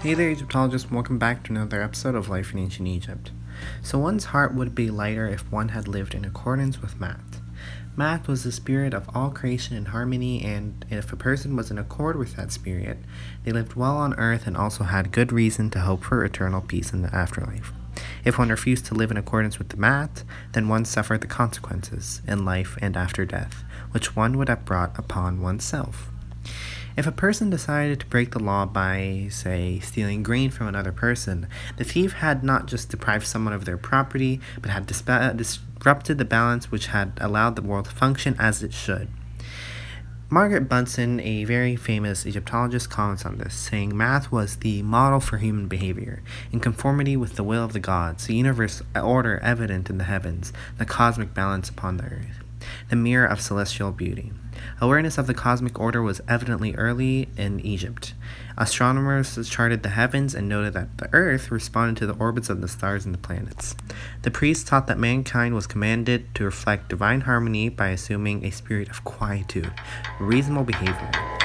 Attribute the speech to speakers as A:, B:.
A: Hey there, Egyptologists, welcome back to another episode of Life in Ancient Egypt. So, one's heart would be lighter if one had lived in accordance with Maat. Maat was the spirit of all creation in harmony, and if a person was in accord with that spirit, they lived well on earth and also had good reason to hope for eternal peace in the afterlife. If one refused to live in accordance with the Maat, then one suffered the consequences in life and after death, which one would have brought upon oneself. If a person decided to break the law by, say, stealing grain from another person, the thief had not just deprived someone of their property, but had uh, disrupted the balance which had allowed the world to function as it should. Margaret Bunson, a very famous Egyptologist, comments on this, saying Maat was the model for human behavior, in conformity with the will of the gods, the universe uh, order evident in the heavens, the cosmic balance upon the earth, the mirror of celestial beauty. Awareness of the cosmic order was evidently early in Egypt. Astronomers charted the heavens and noted that the Earth responded to the orbits of the stars and the planets. The priests taught that mankind was commanded to reflect divine harmony by assuming a spirit of quietude, reasonable behavior,